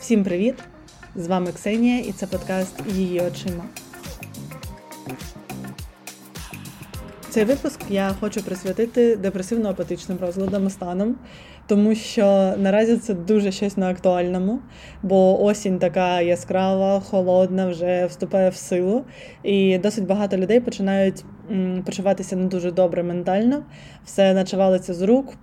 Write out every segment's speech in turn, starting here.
Всім привіт! З вами Ксенія і це подкаст Її очима. Цей випуск я хочу присвятити депресивно-апатичним розладам станом, тому що наразі це дуже щось на актуальному, бо осінь така яскрава, холодна, вже вступає в силу, і досить багато людей починають почуватися не дуже добре ментально, все наче з рук,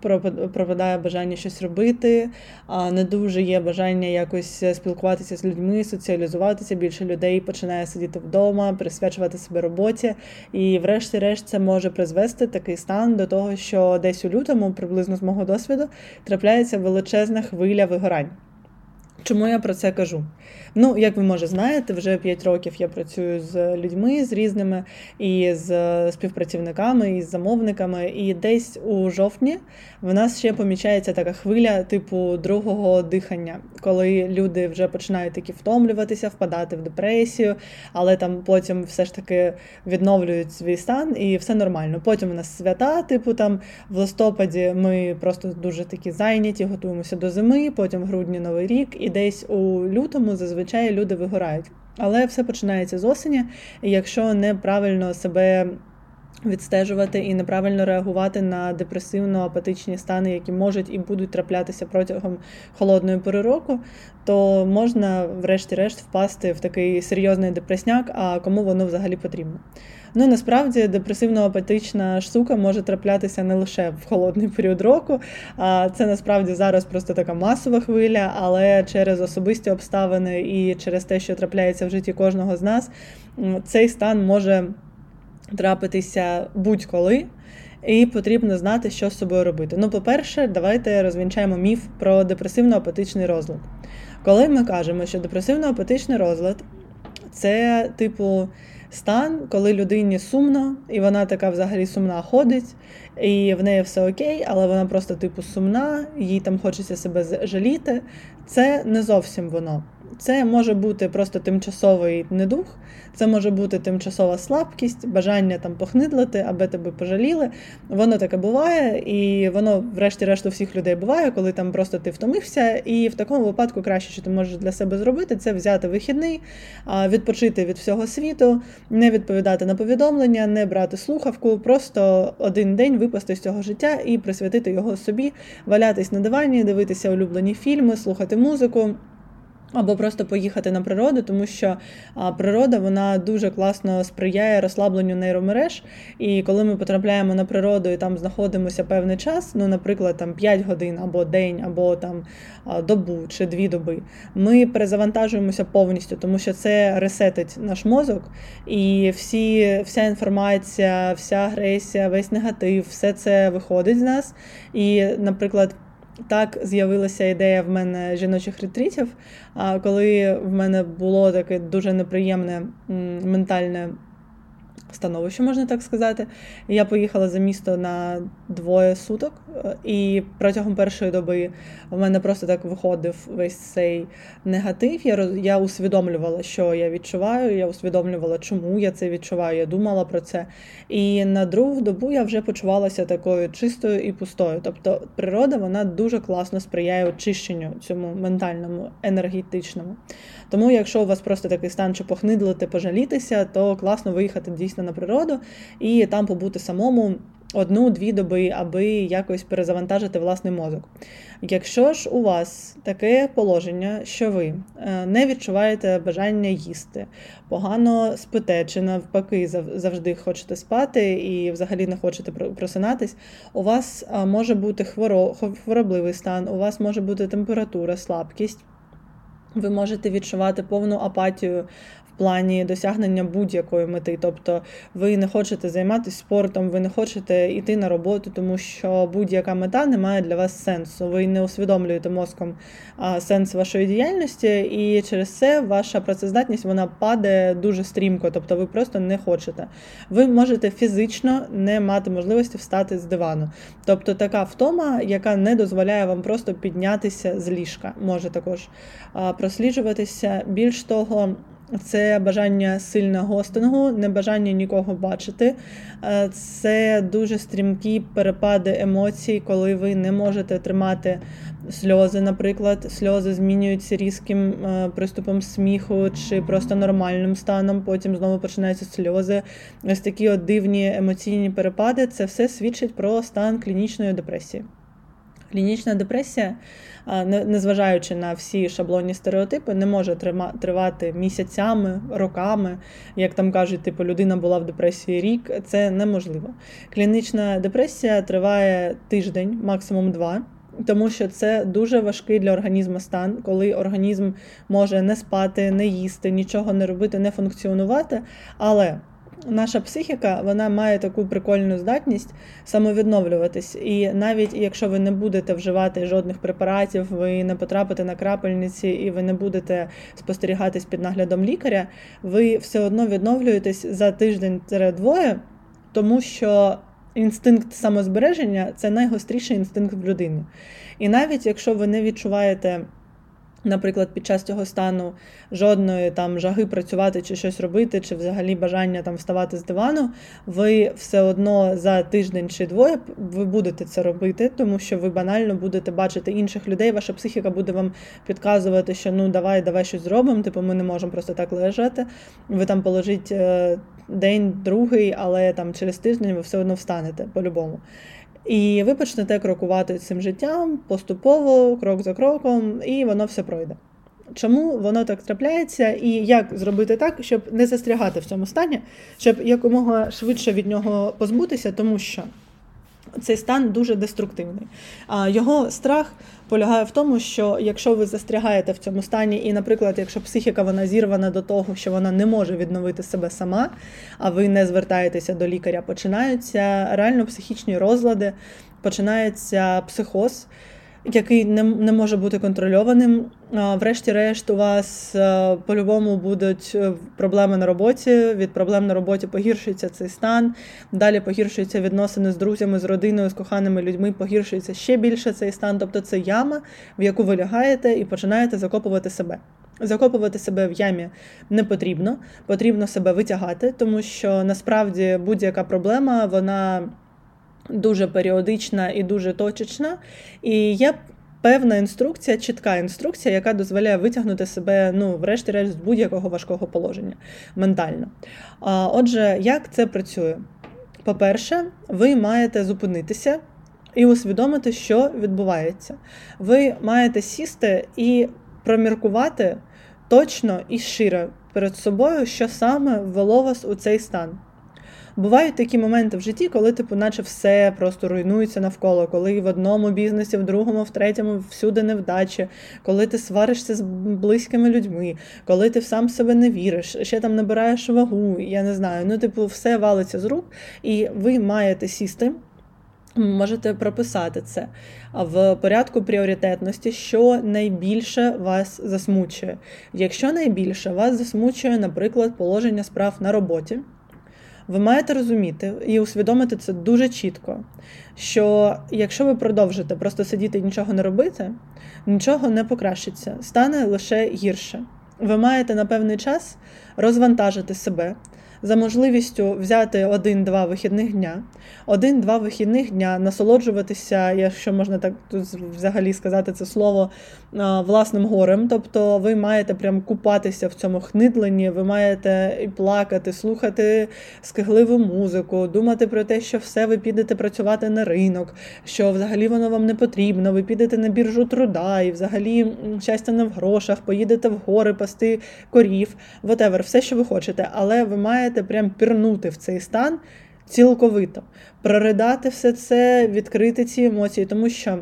пропадає бажання щось робити, а не дуже є бажання якось спілкуватися з людьми, соціалізуватися. Більше людей починає сидіти вдома, присвячувати себе роботі. І, врешті-решт, це може призвести такий стан до того, що десь у лютому, приблизно з мого досвіду, трапляється величезна хвиля вигорань. Чому я про це кажу? Ну, як ви може знаєте, вже 5 років я працюю з людьми з різними і з співпрацівниками, і з замовниками. І десь у жовтні в нас ще помічається така хвиля типу другого дихання, коли люди вже починають таки втомлюватися, впадати в депресію, але там потім все ж таки відновлюють свій стан і все нормально. Потім у нас свята, типу там в листопаді ми просто дуже такі зайняті, готуємося до зими, потім в грудні новий рік, і десь у лютому зазвичай люди вигорають. Але все починається з осені, якщо неправильно себе відстежувати і неправильно реагувати на депресивно-апатичні стани, які можуть і будуть траплятися протягом холодної пори року, то можна, врешті-решт, впасти в такий серйозний депресняк, а кому воно взагалі потрібно. Ну насправді депресивно-апатична штука може траплятися не лише в холодний період року, а це насправді зараз просто така масова хвиля, але через особисті обставини і через те, що трапляється в житті кожного з нас, цей стан може трапитися будь-коли. І потрібно знати, що з собою робити. Ну, по-перше, давайте розвінчаємо міф про депресивно-апатичний розлад. Коли ми кажемо, що депресивно-апатичний розлад це, типу, стан, коли людині сумно, і вона така взагалі сумна ходить, і в неї все окей, але вона просто, типу, сумна, їй там хочеться себе жаліти. Це не зовсім воно. Це може бути просто тимчасовий недух, це може бути тимчасова слабкість, бажання там похнидлити, аби тебе пожаліли. Воно таке буває, і воно, врешті-решт, у всіх людей буває, коли там просто ти втомився. І в такому випадку краще, що ти можеш для себе зробити, це взяти вихідний, відпочити від всього світу, не відповідати на повідомлення, не брати слухавку, просто один день випасти з цього життя і присвятити його собі, валятись на дивані, дивитися улюблені фільми, слухати музику. Або просто поїхати на природу, тому що природа вона дуже класно сприяє розслабленню нейромереж. І коли ми потрапляємо на природу і там знаходимося певний час, ну, наприклад, там 5 годин або день, або там добу чи дві доби, ми перезавантажуємося повністю, тому що це ресетить наш мозок, і всі, вся інформація, вся агресія, весь негатив, все це виходить з нас. І, наприклад. Так з'явилася ідея в мене жіночих ретритів. Коли в мене було таке дуже неприємне ментальне становище, можна так сказати. Я поїхала за місто на двоє суток, е, і протягом першої доби в мене просто так виходив весь цей негатив. Я я усвідомлювала, що я відчуваю. Я усвідомлювала, чому я це відчуваю. Я думала про це. І на другу добу я вже почувалася такою чистою і пустою. Тобто природа вона дуже класно сприяє очищенню цьому ментальному, енергетичному. Тому, якщо у вас просто такий стан, чи похнидлити, пожалітися, то класно виїхати дійсно на природу і там побути самому. Одну-дві доби, аби якось перезавантажити власний мозок. Якщо ж у вас таке положення, що ви е, не відчуваєте бажання їсти, погано спите, чи навпаки, завжди хочете спати і взагалі не хочете просинатись, у вас е, може бути хворобливий стан, у вас може бути температура, слабкість. Ви можете відчувати повну апатію плані досягнення будь-якої мети. Тобто ви не хочете займатися спортом, ви не хочете йти на роботу, тому що будь-яка мета не має для вас сенсу. Ви не усвідомлюєте мозком сенс вашої діяльності, і через це ваша працездатність вона падає дуже стрімко, тобто ви просто не хочете. Ви можете фізично не мати можливості встати з дивану. Тобто така втома, яка не дозволяє вам просто піднятися з ліжка, може також просліджуватися. Більш того, це бажання сильного гостингу, небажання нікого бачити. Е, це дуже стрімкі перепади емоцій, коли ви не можете тримати сльози, наприклад. Сльози змінюються різким е, приступом сміху чи просто нормальним станом. Потім знову починаються сльози. Ось такі от дивні емоційні перепади. Це все свідчить про стан клінічної депресії. Клінічна депресія, незважаючи на всі шаблонні стереотипи, не може тривати місяцями, роками. Як там кажуть, типу людина була в депресії рік, це неможливо. Клінічна депресія триває тиждень, максимум два. Тому що це дуже важкий для організму стан, коли організм може не спати, не їсти, нічого не робити, не функціонувати. Але наша психіка вона має таку прикольну здатність самовідновлюватись. І навіть якщо ви не будете вживати жодних препаратів, ви не потрапите на крапельниці і ви не будете спостерігатись під наглядом лікаря, ви все одно відновлюєтесь за тиждень-двоє, тому що. Інстинкт самозбереження це найгостріший інстинкт в людини. І навіть якщо ви не відчуваєте наприклад, під час цього стану жодної там жаги працювати чи щось робити, чи взагалі бажання там вставати з дивану, ви все одно за тиждень чи двоє ви будете це робити, тому що ви банально будете бачити інших людей. Ваша психіка буде вам підказувати, що ну давай, давай щось зробимо. Типу, ми не можемо просто так лежати. Ви там положіть е, день, другий, але там через тиждень ви все одно встанете по-любому. І ви почнете крокувати цим життям поступово, крок за кроком, і воно все пройде. Чому воно так трапляється, і як зробити так, щоб не застрягати в цьому стані, щоб якомога швидше від нього позбутися, тому що цей стан дуже деструктивний. А його страх полягає в тому, що якщо ви застрягаєте в цьому стані, і, наприклад, якщо психіка вона зірвана до того, що вона не може відновити себе сама, а ви не звертаєтеся до лікаря, починаються реально психічні розлади, починається психоз який не не може бути контрольованим. Врешті-решт, у вас по-любому будуть е, проблеми на роботі. Від проблем на роботі погіршується цей стан. Далі погіршуються відносини з друзями, з родиною, з коханими людьми. Погіршується ще більше цей стан. Тобто це яма, в яку ви лягаєте і починаєте закопувати себе. Закопувати себе в ямі не потрібно, потрібно себе витягати, тому що насправді будь-яка проблема вона дуже періодична і дуже точечна. І є певна інструкція, чітка інструкція, яка дозволяє витягнути себе, ну, врешті-решт, з будь-якого важкого положення ментально. А, Отже, як це працює? По-перше, ви маєте зупинитися і усвідомити, що відбувається. Ви маєте сісти і проміркувати точно і щиро перед собою, що саме ввело вас у цей стан. Бувають такі моменти в житті, коли типу, наче все просто руйнується навколо, коли в одному бізнесі, в другому, в третьому всюди невдачі, коли ти сваришся з близькими людьми, коли ти сам себе не віриш, ще там набираєш вагу, я не знаю. Ну, типу, все валиться з рук, і ви маєте сісти. Можете прописати це в порядку пріоритетності, що найбільше вас засмучує. Якщо найбільше вас засмучує, наприклад, положення справ на роботі, ви маєте розуміти і усвідомити це дуже чітко, що якщо ви продовжите просто сидіти і нічого не робити, нічого не покращиться, стане лише гірше. Ви маєте на певний час розвантажити себе, за можливістю взяти один-два вихідних дня, один-два вихідних дня, насолоджуватися, якщо можна так взагалі сказати це слово, власним горем. Тобто ви маєте прям купатися в цьому хнидленні, ви маєте і плакати, слухати скигливу музику, думати про те, що все ви підете працювати на ринок, що взагалі воно вам не потрібно, ви підете на біржу труда, і взагалі щастя не в грошах, поїдете в гори пасти корів, whatever, все, що ви хочете, але ви маєте маєте прям пірнути в цей стан цілковито, проридати все це, відкрити ці емоції, тому що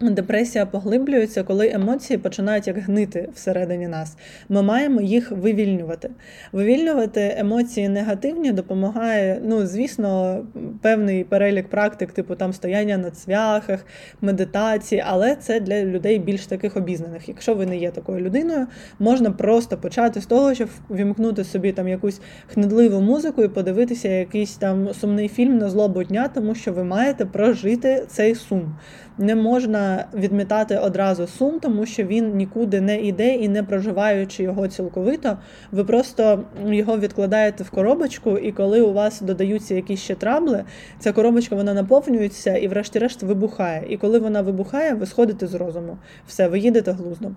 Депресія поглиблюється, коли емоції починають як гнити всередині нас. Ми маємо їх вивільнювати. Вивільнювати емоції негативні допомагає, ну, звісно, певний перелік практик, типу там стояння на цвяхах, медитації, але це для людей більш таких обізнаних. Якщо ви не є такою людиною, можна просто почати з того, щоб вімкнути собі там якусь хнедливу музику і подивитися якийсь там сумний фільм на злобу дня, тому що ви маєте прожити цей сум. Не можна відмітати одразу сум, тому що він нікуди не йде і не проживаючи його цілковито, ви просто його відкладаєте в коробочку, і коли у вас додаються якісь ще трабли, ця коробочка вона наповнюється і, врешті-решт, вибухає. І коли вона вибухає, ви сходите з розуму. Все, ви їдете глузно.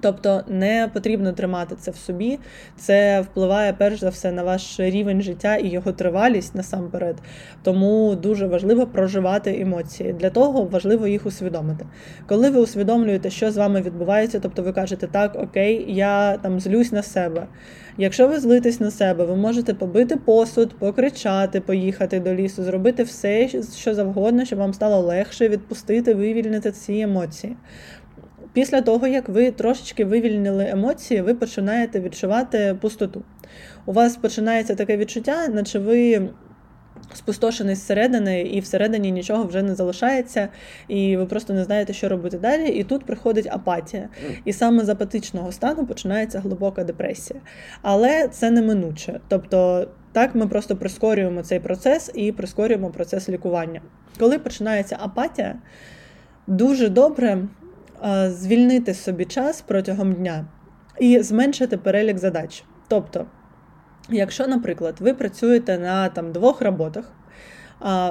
Тобто не потрібно тримати це в собі, це впливає перш за все на ваш рівень життя і його тривалість насамперед. Тому дуже важливо проживати емоції. Для того важливо їх усвідомити. Коли ви усвідомлюєте, що з вами відбувається, тобто ви кажете, так, окей, я там злюсь на себе. Якщо ви злитесь на себе, ви можете побити посуд, покричати, поїхати до лісу, зробити все, що завгодно, щоб вам стало легше відпустити, вивільнити ці емоції. Після того, як ви трошечки вивільнили емоції, ви починаєте відчувати пустоту. У вас починається таке відчуття, наче ви спустошений зсередини, і всередині нічого вже не залишається, і ви просто не знаєте, що робити далі. І тут приходить апатія. І саме з апатичного стану починається глибока депресія. Але це неминуче. Тобто, так ми просто прискорюємо цей процес і прискорюємо процес лікування. Коли починається апатія, дуже добре звільнити собі час протягом дня і зменшити перелік задач. Тобто, якщо, наприклад, ви працюєте на там двох роботах,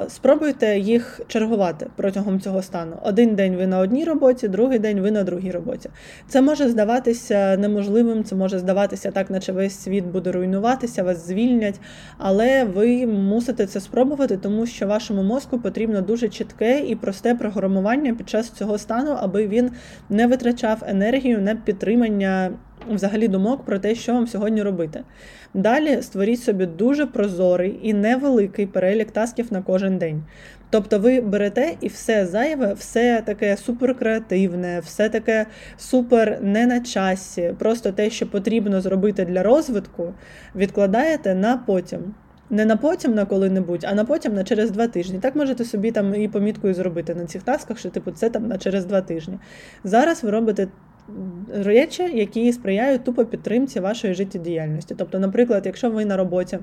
Спробуйте їх чергувати протягом цього стану. Один день ви на одній роботі, другий день ви на другій роботі. Це може здаватися неможливим, це може здаватися так, наче весь світ буде руйнуватися, вас звільнять, але ви мусите це спробувати, тому що вашому мозку потрібно дуже чітке і просте програмування під час цього стану, аби він не витрачав енергію на підтримання взагалі думок про те, що вам сьогодні робити. Далі створіть собі дуже прозорий і невеликий перелік тасків на кожен день. Тобто ви берете і все зайве, все таке суперкреативне, все таке супер не на часі, просто те, що потрібно зробити для розвитку, відкладаєте на потім. Не на потім на коли-небудь, а на потім на через два тижні. Так можете собі там і поміткою зробити на цих тасках, що типу це там на через два тижні. Зараз ви робите речі, які сприяють тупо підтримці вашої життєдіяльності. Тобто, наприклад, якщо ви на роботі.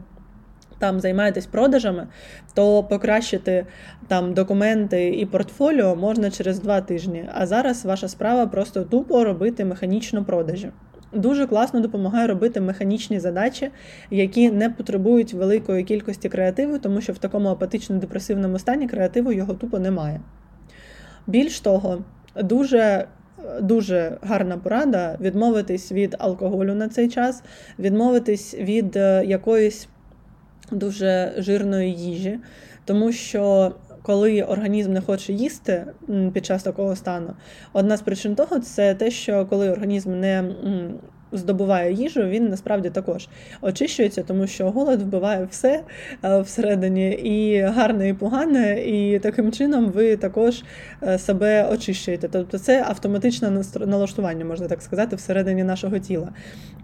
Там займаєтесь продажами, то покращити там документи і портфоліо можна через два тижні. А зараз ваша справа просто тупо робити механічно продажі. Дуже класно допомагає робити механічні задачі, які не потребують великої кількості креативу, тому що в такому апатично-депресивному стані креативу його тупо немає. Більш того, дуже дуже гарна порада відмовитись від алкоголю на цей час, відмовитись від е, якоїсь дуже жирної їжі, тому що. Коли організм не хоче їсти під час такого стану, одна з причин того це те, що коли організм не здобуває їжу, він насправді також очищується, тому що голод вбиває все е, всередині, і гарне, і погане, і таким чином ви також е, себе очищуєте. Тобто це автоматичне налаштування, можна так сказати, всередині нашого тіла.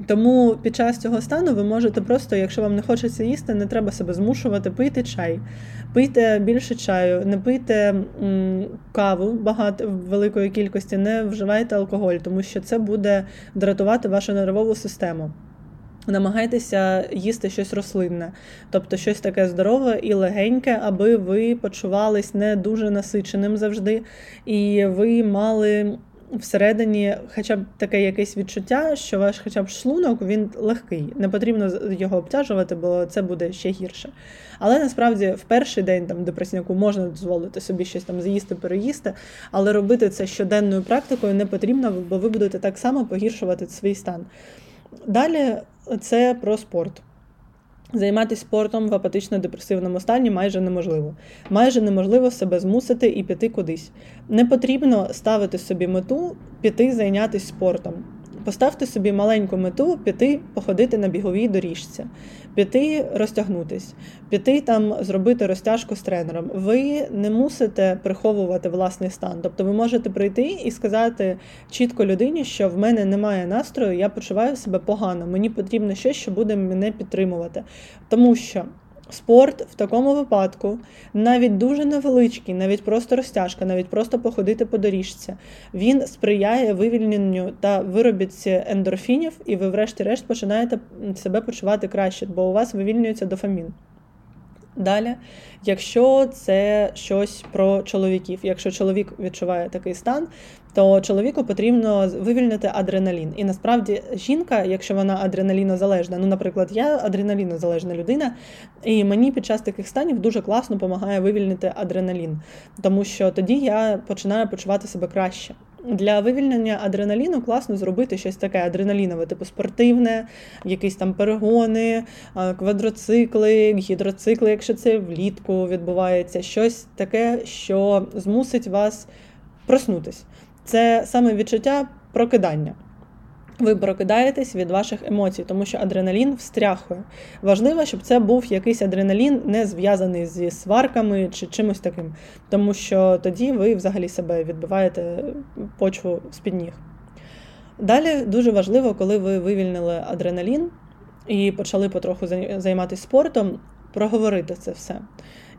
Тому під час цього стану ви можете просто, якщо вам не хочеться їсти, не треба себе змушувати, пити чай, пийте більше чаю, не пийте каву багато великої кількості, не вживайте алкоголь, тому що це буде дратувати вашу нервову систему. Намагайтеся їсти щось рослинне, тобто щось таке здорове і легеньке, аби ви почувались не дуже насиченим завжди, і ви мали всередині хоча б таке якесь відчуття, що ваш хоча б шлунок він легкий. Не потрібно його обтяжувати, бо це буде ще гірше. Але насправді в перший день там депресняку можна дозволити собі щось там з'їсти, переїсти, але робити це щоденною практикою не потрібно, бо ви будете так само погіршувати свій стан. Далі це про спорт. Займатися спортом в апатично-депресивному стані майже неможливо. Майже неможливо себе змусити і піти кудись. Не потрібно ставити собі мету піти зайнятися спортом. Поставте собі маленьку мету піти походити на біговій доріжці, піти розтягнутись, піти там зробити розтяжку з тренером. Ви не мусите приховувати власний стан. Тобто ви можете прийти і сказати чітко людині, що в мене немає настрою, я почуваю себе погано. Мені потрібно щось, що буде мене підтримувати. Тому що. Спорт в такому випадку, навіть дуже невеличкий, навіть просто розтяжка, навіть просто походити по доріжці, він сприяє вивільненню та виробітці ендорфінів, і ви, врешті-решт, починаєте себе почувати краще, бо у вас вивільнюється дофамін. Далі, якщо це щось про чоловіків, якщо чоловік відчуває такий стан, то чоловіку потрібно вивільнити адреналін. І насправді жінка, якщо вона адреналінозалежна, ну, наприклад, я адреналінозалежна людина, і мені під час таких станів дуже класно допомагає вивільнити адреналін, тому що тоді я починаю почувати себе краще. Для вивільнення адреналіну класно зробити щось таке адреналінове, типу спортивне, якісь там перегони, квадроцикли, гідроцикли, якщо це влітку відбувається, щось таке, що змусить вас проснутись. Це саме відчуття прокидання. Ви прокидаєтесь від ваших емоцій, тому що адреналін встряхує. Важливо, щоб це був якийсь адреналін, не зв'язаний зі сварками чи чимось таким, тому що тоді ви взагалі себе відбиваєте почву з-під ніг. Далі дуже важливо, коли ви вивільнили адреналін і почали потроху займатися спортом, проговорити це все.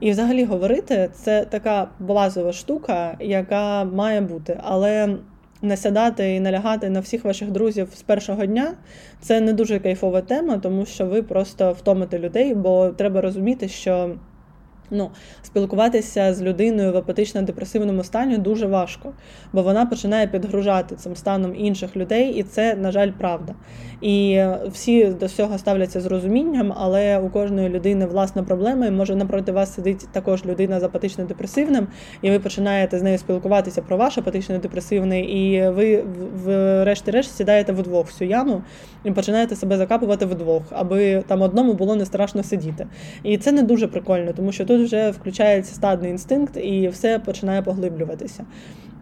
І взагалі говорити це така базова штука, яка має бути. Але насядати і налягати на всіх ваших друзів з першого дня це не дуже кайфова тема, тому що ви просто втомите людей, бо треба розуміти, що ну, спілкуватися з людиною в апатично-депресивному стані дуже важко, бо вона починає підгружати цим станом інших людей, і це, на жаль, правда. І всі до цього ставляться з розумінням, але у кожної людини власна проблема, і може напроти вас сидить також людина з апатично-депресивним, і ви починаєте з нею спілкуватися про ваш апатично-депресивний, і ви, врешті-решт, сідаєте вдвох в цю яму і починаєте себе закапувати вдвох, аби там одному було не страшно сидіти. І це не дуже прикольно, тому що тут вже включається стадний інстинкт і все починає поглиблюватися.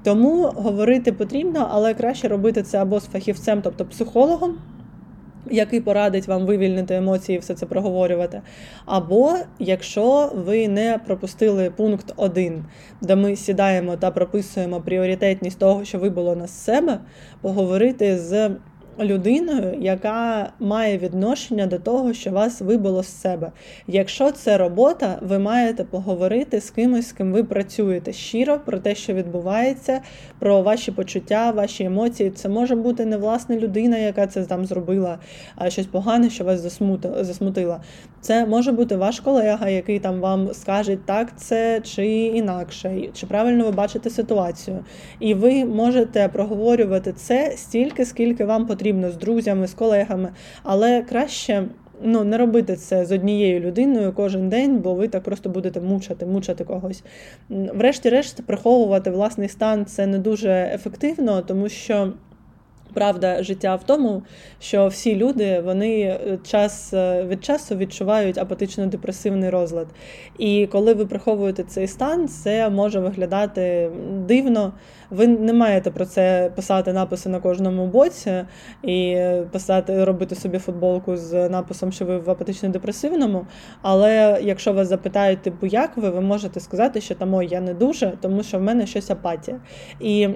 Тому говорити потрібно, але краще робити це або з фахівцем, тобто психологом. Який порадить вам вивільнити емоції, і все це проговорювати. Або якщо ви не пропустили пункт 1, де ми сідаємо та прописуємо пріоритетність того, що вибуло на себе, поговорити з людиною, яка має відношення до того, що вас вибило з себе. Якщо це робота, ви маєте поговорити з кимось, з ким ви працюєте щиро про те, що відбувається, про ваші почуття, ваші емоції. Це може бути не власна людина, яка це там зробила, а щось погане, що вас засмутила. Це може бути ваш колега, який там вам скаже так, це чи інакше, чи правильно ви бачите ситуацію. І ви можете проговорювати це стільки, скільки вам потрібно з друзями, з колегами, але краще. Ну, не робити це з однією людиною кожен день, бо ви так просто будете мучати, мучати когось. Врешті-решт, приховувати власний стан це не дуже ефективно, тому що. Правда, життя в тому, що всі люди вони е, час е, від часу відчувають апатично-депресивний розлад. І коли ви приховуєте цей стан, це може виглядати дивно. Ви не маєте про це писати написи на кожному боці і писати, робити собі футболку з написом, що ви в апатично-депресивному. Але якщо вас запитають, типу, як ви, ви можете сказати, що там ой, я не дуже, тому що в мене щось апатія. І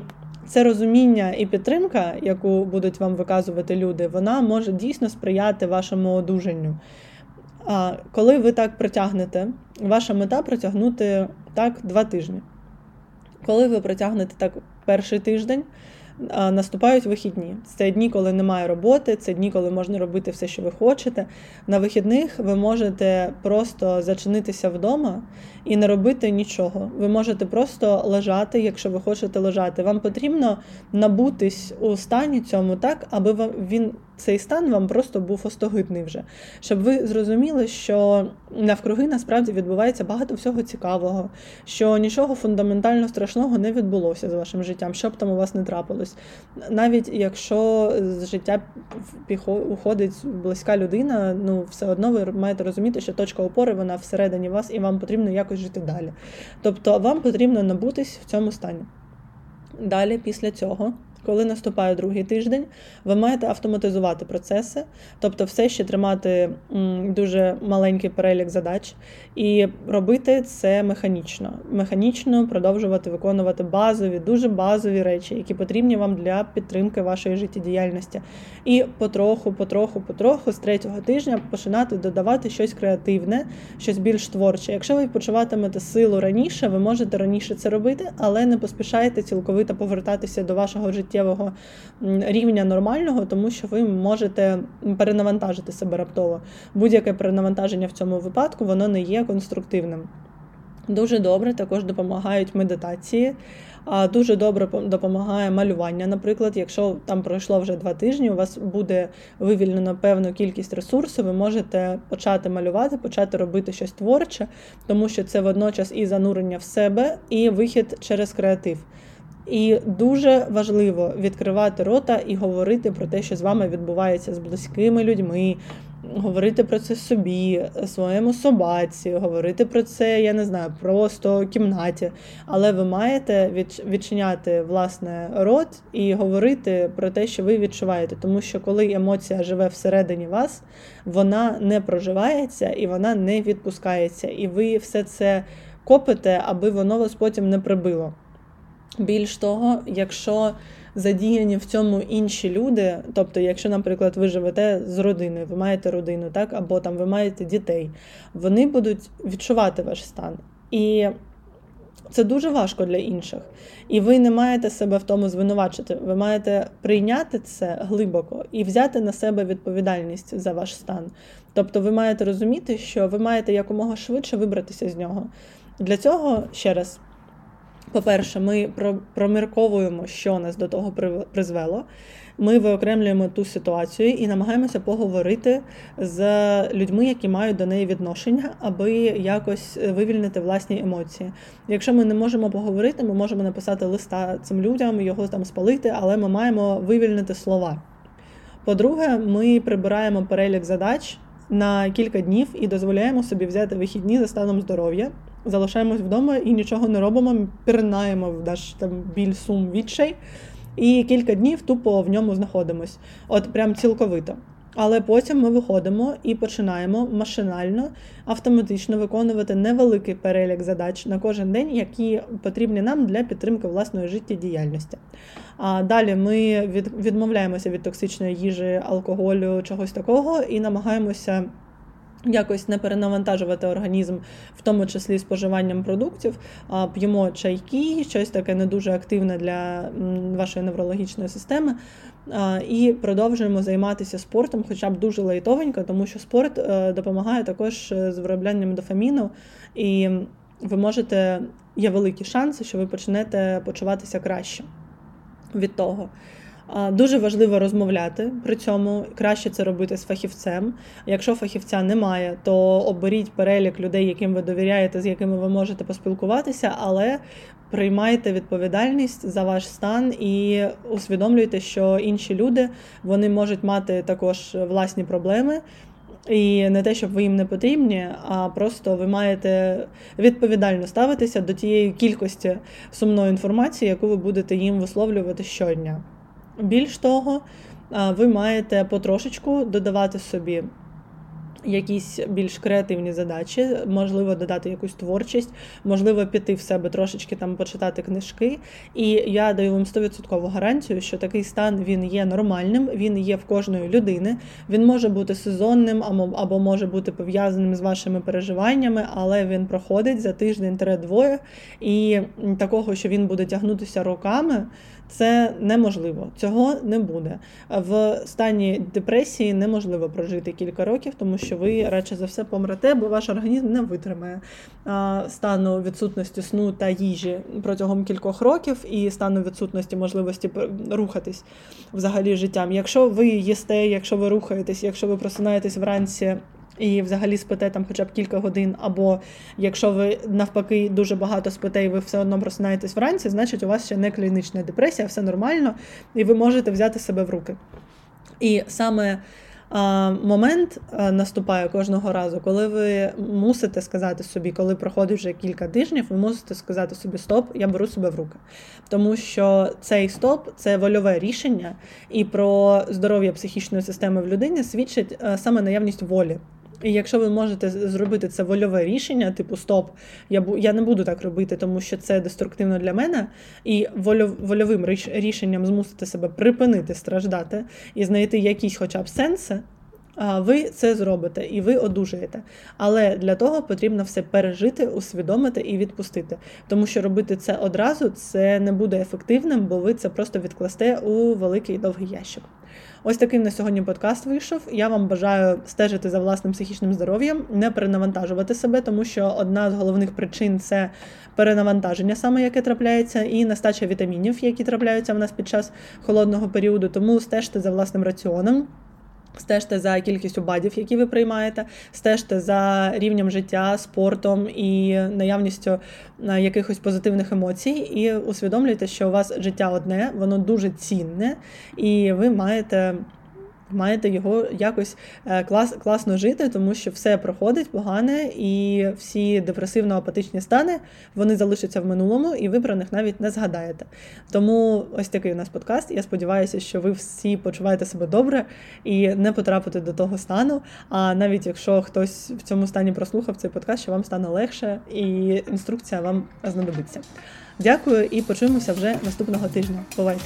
це розуміння і підтримка, яку будуть вам виказувати люди, вона може дійсно сприяти вашому одужанню. А коли ви так протягнете, ваша мета протягнути так два тижні. Коли ви протягнете так перший тиждень, наступають вихідні. Це дні, коли немає роботи, це дні, коли можна робити все, що ви хочете. На вихідних ви можете просто зачинитися вдома і не робити нічого. Ви можете просто лежати, якщо ви хочете лежати. Вам потрібно набутись у стані цьому так, аби він цей стан вам просто був остогидний вже, щоб ви зрозуміли, що навкруги насправді відбувається багато всього цікавого, що нічого фундаментально страшного не відбулося з вашим життям, що б там у вас не трапилось. Навіть якщо з життя уходить близька людина, ну все одно ви маєте розуміти, що точка опори вона всередині вас, і вам потрібно якось жити далі. Тобто вам потрібно набутись в цьому стані. Далі, після цього. Коли наступає другий тиждень, ви маєте автоматизувати процеси, тобто все ще тримати дуже маленький перелік задач і робити це механічно. Механічно продовжувати виконувати базові, дуже базові речі, які потрібні вам для підтримки вашої життєдіяльності. І потроху, потроху, потроху з третього тижня починати додавати щось креативне, щось більш творче. Якщо ви почуватимете силу раніше, ви можете раніше це робити, але не поспішайте цілковито повертатися до вашого життя життєвого рівня нормального, тому що ви можете перенавантажити себе раптово. Будь-яке перенавантаження в цьому випадку воно не є конструктивним. Дуже добре також допомагають медитації. Дуже добре допомагає малювання. Наприклад, якщо там пройшло вже два тижні, у вас буде вивільнено певну кількість ресурсу, ви можете почати малювати, почати робити щось творче, тому що це водночас і занурення в себе, і вихід через креатив. І дуже важливо відкривати рота і говорити про те, що з вами відбувається з близькими людьми, говорити про це собі, своєму собаці, говорити про це, я не знаю, просто в кімнаті. Але ви маєте відчиняти власне рот і говорити про те, що ви відчуваєте. Тому що коли емоція живе всередині вас, вона не проживається і вона не відпускається. І ви все це копите, аби воно вас потім не прибило. Більш того, якщо задіяні в цьому інші люди, тобто, якщо, наприклад, ви живете з родиною, ви маєте родину, так, або там ви маєте дітей, вони будуть відчувати ваш стан. І це дуже важко для інших. І ви не маєте себе в тому звинувачити. Ви маєте прийняти це глибоко і взяти на себе відповідальність за ваш стан. Тобто, ви маєте розуміти, що ви маєте якомога швидше вибратися з нього. Для цього ще раз. По-перше, ми промірковуємо, що нас до того призвело. Ми виокремлюємо ту ситуацію і намагаємося поговорити з людьми, які мають до неї відношення, аби якось вивільнити власні емоції. Якщо ми не можемо поговорити, ми можемо написати листа цим людям, його там спалити, але ми маємо вивільнити слова. По-друге, ми прибираємо перелік задач на кілька днів і дозволяємо собі взяти вихідні за станом здоров'я залишаємось вдома і нічого не робимо, пірнаємо в наш там біль, сум, відчай, і кілька днів тупо в ньому знаходимось. От прям цілковито. Але потім ми виходимо і починаємо машинально, автоматично виконувати невеликий перелік задач на кожен день, які потрібні нам для підтримки власної життєдіяльності. А далі ми відмовляємося від токсичної їжі, алкоголю, чогось такого, і намагаємося Якось не перенавантажувати організм, в тому числі споживанням продуктів, п'ємо чайки, щось таке не дуже активне для вашої неврологічної системи. І продовжуємо займатися спортом, хоча б дуже лайтовенько, тому що спорт е, допомагає також е, з вироблянням дофаміну, і ви можете, є великі шанси, що ви почнете почуватися краще від того. Дуже важливо розмовляти при цьому краще це робити з фахівцем. Якщо фахівця немає, то оберіть перелік людей, яким ви довіряєте, з якими ви можете поспілкуватися, але приймайте відповідальність за ваш стан і усвідомлюйте, що інші люди вони можуть мати також власні проблеми. І не те, щоб ви їм не потрібні, а просто ви маєте відповідально ставитися до тієї кількості сумної інформації, яку ви будете їм висловлювати щодня. Більш того, ви маєте потрошечку додавати собі якісь більш креативні задачі, можливо, додати якусь творчість, можливо, піти в себе трошечки там почитати книжки. І я даю вам 100% гарантію, що такий стан він є нормальним, він є в кожної людини. Він може бути сезонним або може бути пов'язаним з вашими переживаннями, але він проходить за тиждень-двоє. І такого, що він буде тягнутися роками. Це неможливо, цього не буде. В стані депресії неможливо прожити кілька років, тому що ви радше за все помрете, бо ваш організм не витримає стану відсутності сну та їжі протягом кількох років і стану відсутності можливості рухатись взагалі життям. Якщо ви їсте, якщо ви рухаєтесь, якщо ви просинаєтесь вранці і взагалі спите там хоча б кілька годин, або якщо ви навпаки дуже багато спите і ви все одно просинаєтесь вранці, значить у вас ще не клінічна депресія, все нормально, і ви можете взяти себе в руки. І саме момент наступає кожного разу, коли ви мусите сказати собі, коли проходить вже кілька тижнів, ви мусите сказати собі Стоп, я беру себе в руки. Тому що цей стоп це вольове рішення, і про здоров'я психічної системи в людині свідчить саме наявність волі. І якщо ви можете зробити це вольове рішення, типу стоп, я я не буду так робити, тому що це деструктивно для мене, і вольовим рішенням змусити себе припинити страждати і знайти якісь хоча б сенси, ви це зробите і ви одужаєте. Але для того потрібно все пережити, усвідомити і відпустити. Тому що робити це одразу це не буде ефективним, бо ви це просто відкласте у великий довгий ящик. Ось такий на сьогодні подкаст вийшов. Я вам бажаю стежити за власним психічним здоров'ям, не перенавантажувати себе, тому що одна з головних причин це перенавантаження, саме яке трапляється, і нестача вітамінів, які трапляються в нас під час холодного періоду. Тому стежте за власним раціоном. Стежте за кількістю бадів, які ви приймаєте, стежте за рівнем життя, спортом і наявністю е, якихось позитивних емоцій, і усвідомлюйте, що у вас життя одне, воно дуже цінне, і ви маєте маєте його якось е, клас, класно жити, тому що все проходить погане, і всі депресивно-апатичні стани вони залишаться в минулому, і ви про них навіть не згадаєте. Тому ось такий у нас подкаст. Я сподіваюся, що ви всі почуваєте себе добре і не потрапите до того стану. А навіть якщо хтось в цьому стані прослухав цей подкаст, що вам стане легше, і інструкція вам знадобиться. Дякую і почуємося вже наступного тижня. Бувайте!